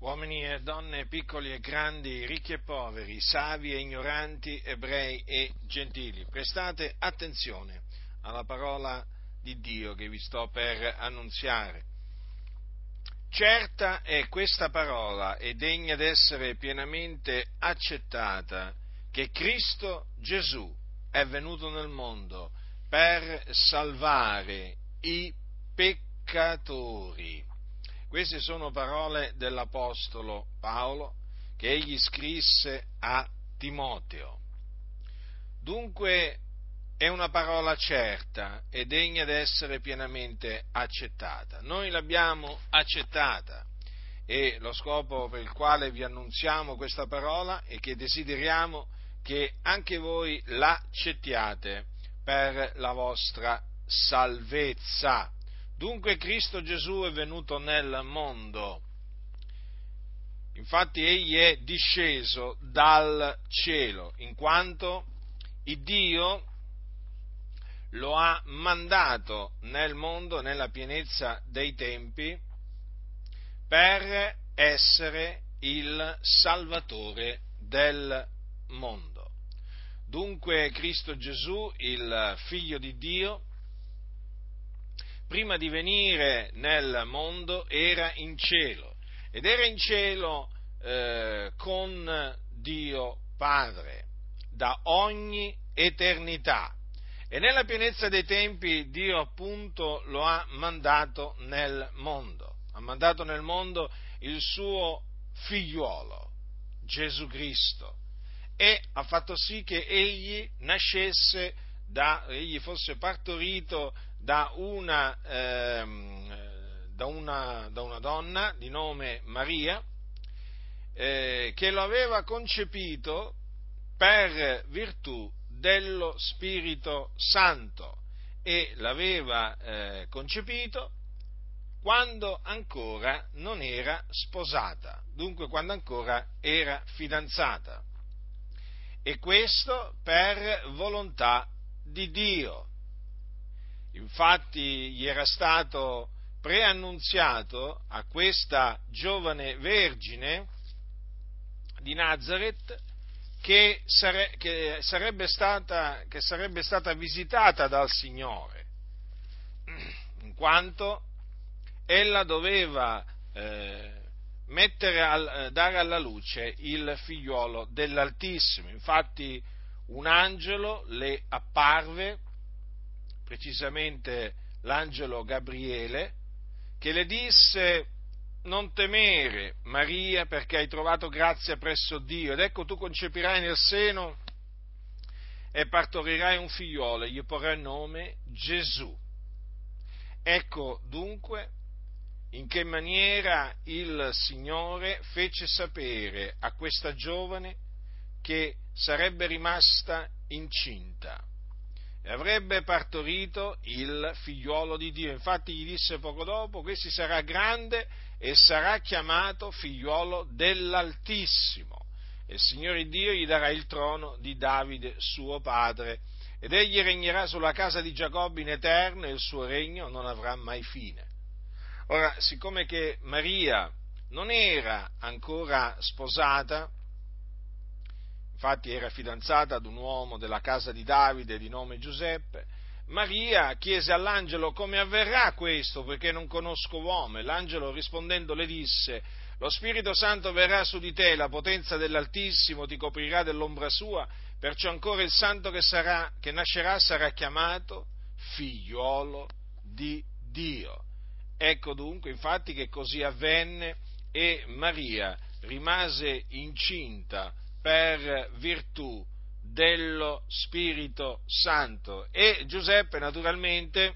uomini e donne, piccoli e grandi, ricchi e poveri, savi e ignoranti, ebrei e gentili. Prestate attenzione alla parola di Dio che vi sto per annunziare. Certa è questa parola e degna d'essere pienamente accettata che Cristo Gesù è venuto nel mondo per salvare i peccatori queste sono parole dell'Apostolo Paolo che egli scrisse a Timoteo. Dunque è una parola certa e degna di essere pienamente accettata. Noi l'abbiamo accettata e lo scopo per il quale vi annunziamo questa parola è che desideriamo che anche voi l'accettiate per la vostra salvezza. Dunque Cristo Gesù è venuto nel mondo. Infatti egli è disceso dal cielo, in quanto il Dio lo ha mandato nel mondo, nella pienezza dei tempi, per essere il Salvatore del mondo. Dunque Cristo Gesù, il Figlio di Dio, prima di venire nel mondo era in cielo. Ed era in cielo eh, con Dio Padre da ogni eternità. E nella pienezza dei tempi Dio appunto lo ha mandato nel mondo, ha mandato nel mondo il suo figliuolo, Gesù Cristo, e ha fatto sì che egli nascesse da, egli fosse partorito da una, ehm, da una, da una donna di nome Maria, eh, che lo aveva concepito per virtù dello Spirito Santo e l'aveva eh, concepito quando ancora non era sposata, dunque quando ancora era fidanzata. E questo per volontà di Dio. Infatti gli era stato preannunziato a questa giovane vergine di Nazareth che, sare, che, sarebbe stata, che sarebbe stata visitata dal Signore, in quanto ella doveva eh, al, eh, dare alla luce il figliuolo dell'Altissimo. Infatti un angelo le apparve precisamente l'angelo Gabriele, che le disse non temere Maria perché hai trovato grazia presso Dio. Ed ecco tu concepirai nel seno e partorirai un figliolo e gli porrai il nome Gesù. Ecco dunque in che maniera il Signore fece sapere a questa giovane che sarebbe rimasta incinta e avrebbe partorito il figliuolo di Dio. Infatti gli disse poco dopo, questi sarà grande e sarà chiamato figliuolo dell'Altissimo. E il Signore Dio gli darà il trono di Davide, suo padre, ed egli regnerà sulla casa di Giacobbe in eterno e il suo regno non avrà mai fine. Ora, siccome che Maria non era ancora sposata, infatti era fidanzata ad un uomo della casa di Davide di nome Giuseppe, Maria chiese all'angelo come avverrà questo, perché non conosco uomo, e l'angelo rispondendo le disse, lo Spirito Santo verrà su di te, la potenza dell'Altissimo ti coprirà dell'ombra sua, perciò ancora il santo che, sarà, che nascerà sarà chiamato figliuolo di Dio. Ecco dunque, infatti, che così avvenne e Maria rimase incinta per virtù dello Spirito Santo. E Giuseppe, naturalmente,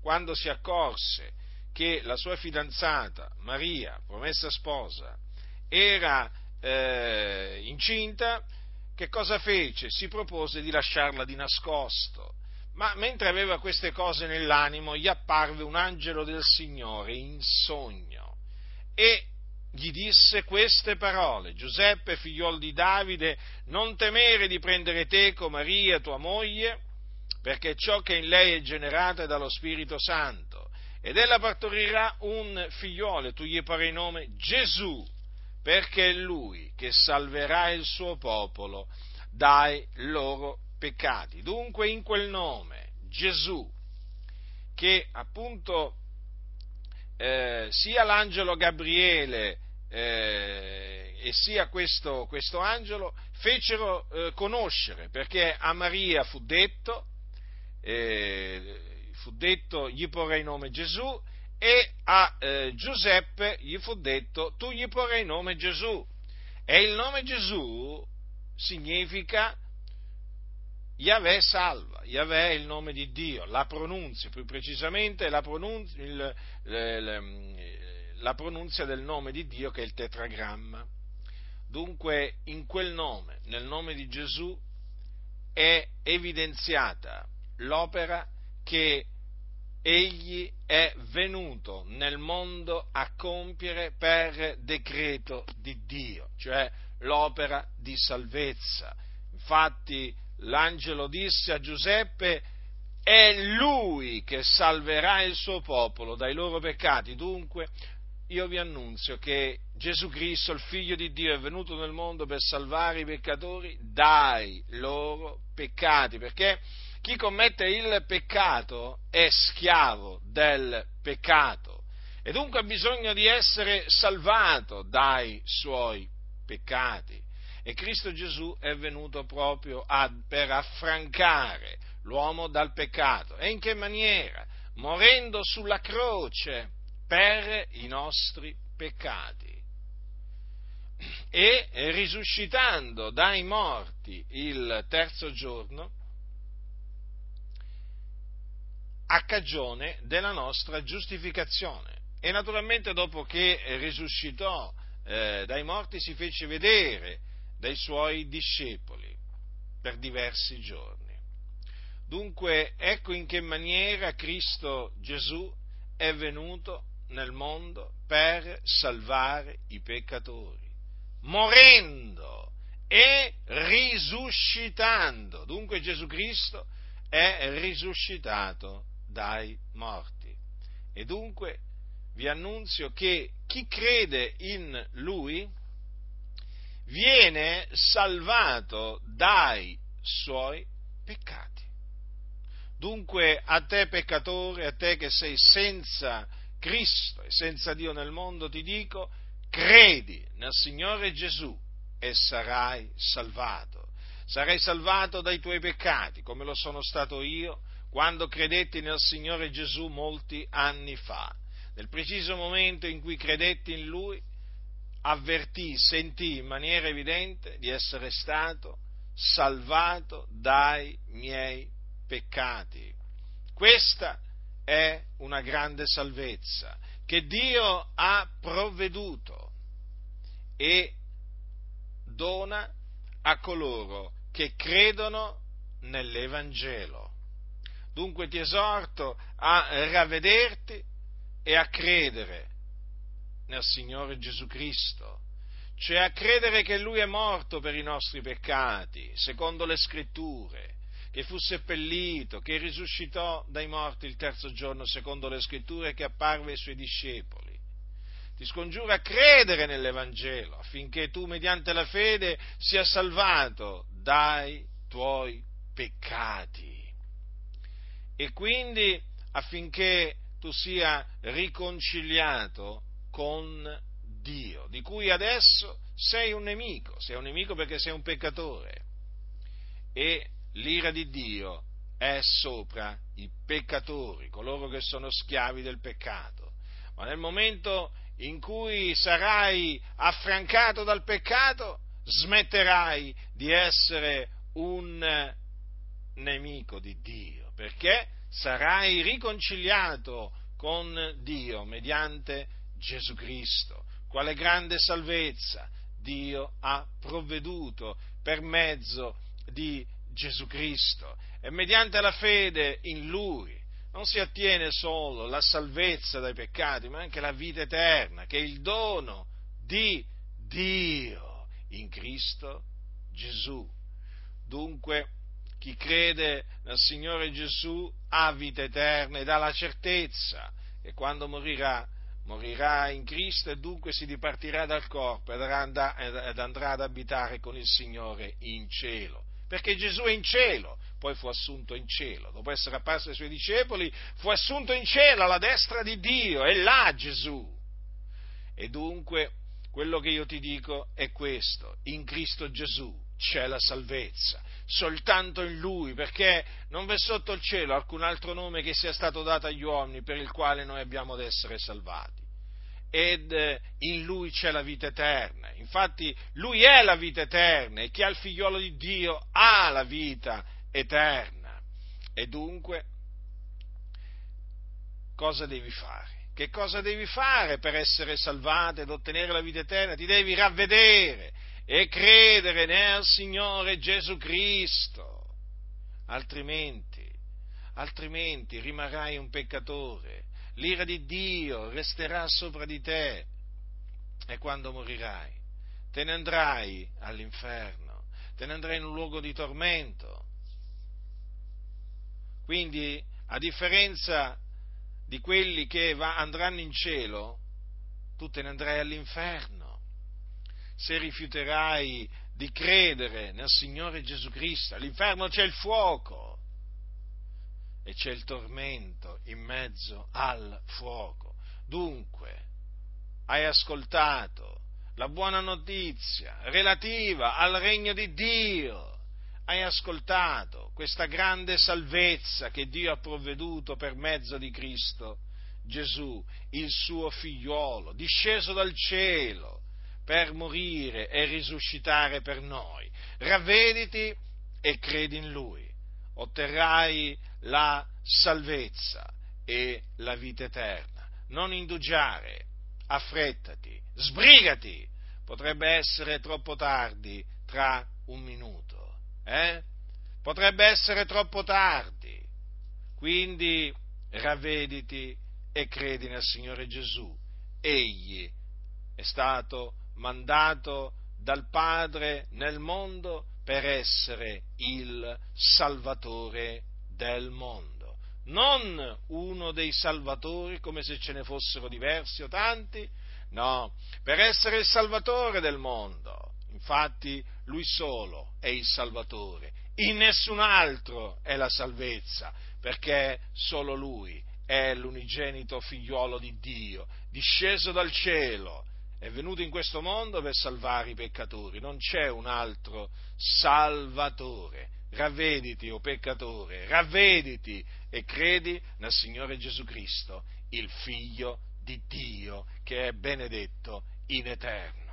quando si accorse che la sua fidanzata Maria, promessa sposa, era eh, incinta, che cosa fece? Si propose di lasciarla di nascosto. Ma mentre aveva queste cose nell'animo, gli apparve un angelo del Signore in sogno e gli disse queste parole, Giuseppe, figliol di Davide, non temere di prendere teco Maria, tua moglie, perché ciò che in lei è generato è dallo Spirito Santo, ed ella partorirà un figliolo, e tu gli parai nome Gesù, perché è Lui che salverà il suo popolo dai loro peccati. Dunque in quel nome, Gesù, che appunto eh, sia l'angelo Gabriele eh, e sia questo, questo angelo fecero eh, conoscere, perché a Maria fu detto, eh, fu detto gli porrei nome Gesù e a eh, Giuseppe gli fu detto tu gli porrei nome Gesù. E il nome Gesù significa Yahweh salva, Yahweh è il nome di Dio, la pronunzia, più precisamente la pronunzia, il, la pronunzia del nome di Dio che è il tetragramma. Dunque in quel nome, nel nome di Gesù, è evidenziata l'opera che egli è venuto nel mondo a compiere per decreto di Dio, cioè l'opera di salvezza. Infatti l'angelo disse a Giuseppe, è lui che salverà il suo popolo dai loro peccati. Dunque io vi annunzio che Gesù Cristo, il figlio di Dio, è venuto nel mondo per salvare i peccatori dai loro peccati, perché chi commette il peccato è schiavo del peccato e dunque ha bisogno di essere salvato dai suoi peccati. E Cristo Gesù è venuto proprio a, per affrancare l'uomo dal peccato. E in che maniera? Morendo sulla croce per i nostri peccati e risuscitando dai morti il terzo giorno a cagione della nostra giustificazione. E naturalmente dopo che risuscitò eh, dai morti si fece vedere dai suoi discepoli per diversi giorni. Dunque ecco in che maniera Cristo Gesù è venuto nel mondo per salvare i peccatori, morendo e risuscitando. Dunque Gesù Cristo è risuscitato dai morti. E dunque vi annunzio che chi crede in Lui viene salvato dai suoi peccati. Dunque a te peccatore, a te che sei senza Cristo e senza Dio nel mondo, ti dico, credi nel Signore Gesù e sarai salvato. Sarai salvato dai tuoi peccati, come lo sono stato io quando credetti nel Signore Gesù molti anni fa. Nel preciso momento in cui credetti in Lui, avvertì, sentì in maniera evidente di essere stato salvato dai miei peccati. Questa è una grande salvezza che Dio ha provveduto e dona a coloro che credono nell'Evangelo. Dunque ti esorto a ravvederti e a credere nel Signore Gesù Cristo, cioè a credere che Lui è morto per i nostri peccati, secondo le scritture, che fu seppellito, che risuscitò dai morti il terzo giorno, secondo le scritture, e che apparve ai suoi discepoli. Ti scongiuro a credere nell'Evangelo affinché tu, mediante la fede, sia salvato dai tuoi peccati. E quindi affinché tu sia riconciliato con Dio, di cui adesso sei un nemico, sei un nemico perché sei un peccatore. E l'ira di Dio è sopra i peccatori, coloro che sono schiavi del peccato. Ma nel momento in cui sarai affrancato dal peccato, smetterai di essere un nemico di Dio perché sarai riconciliato con Dio mediante Gesù Cristo. Quale grande salvezza Dio ha provveduto per mezzo di Gesù Cristo e mediante la fede in Lui non si ottiene solo la salvezza dai peccati, ma anche la vita eterna, che è il dono di Dio in Cristo Gesù. Dunque, chi crede nel Signore Gesù ha vita eterna ed ha la certezza che quando morirà, morirà in Cristo e dunque si dipartirà dal corpo ed andrà ad abitare con il Signore in cielo. Perché Gesù è in cielo, poi fu assunto in cielo. Dopo essere apparso ai suoi discepoli, fu assunto in cielo alla destra di Dio, è là Gesù. E dunque quello che io ti dico è questo, in Cristo Gesù c'è la salvezza, soltanto in Lui, perché non v'è sotto il cielo alcun altro nome che sia stato dato agli uomini per il quale noi abbiamo ad essere salvati. Ed eh, in Lui c'è la vita eterna. Infatti Lui è la vita eterna e chi ha il figliolo di Dio ha la vita eterna. E dunque, cosa devi fare? Che cosa devi fare per essere salvato ed ottenere la vita eterna? Ti devi ravvedere e credere nel Signore Gesù Cristo, altrimenti, altrimenti rimarrai un peccatore, l'ira di Dio resterà sopra di te e quando morirai te ne andrai all'inferno, te ne andrai in un luogo di tormento. Quindi, a differenza di quelli che va, andranno in cielo, tu te ne andrai all'inferno se rifiuterai di credere nel Signore Gesù Cristo. All'inferno c'è il fuoco e c'è il tormento in mezzo al fuoco. Dunque, hai ascoltato la buona notizia relativa al regno di Dio. Hai ascoltato questa grande salvezza che Dio ha provveduto per mezzo di Cristo Gesù, il suo figliuolo, disceso dal cielo per morire e risuscitare per noi. Ravvediti e credi in Lui, otterrai la salvezza e la vita eterna. Non indugiare, affrettati, sbrigati, potrebbe essere troppo tardi tra un minuto, eh? Potrebbe essere troppo tardi. Quindi ravvediti e credi nel Signore Gesù. Egli è stato mandato dal Padre nel mondo per essere il Salvatore del mondo. Non uno dei Salvatori come se ce ne fossero diversi o tanti, no, per essere il Salvatore del mondo. Infatti lui solo è il Salvatore, in nessun altro è la salvezza, perché solo lui è l'unigenito figliuolo di Dio, disceso dal cielo è venuto in questo mondo per salvare i peccatori, non c'è un altro salvatore. Ravvediti, o peccatore, ravvediti e credi nel Signore Gesù Cristo, il Figlio di Dio, che è benedetto in eterno.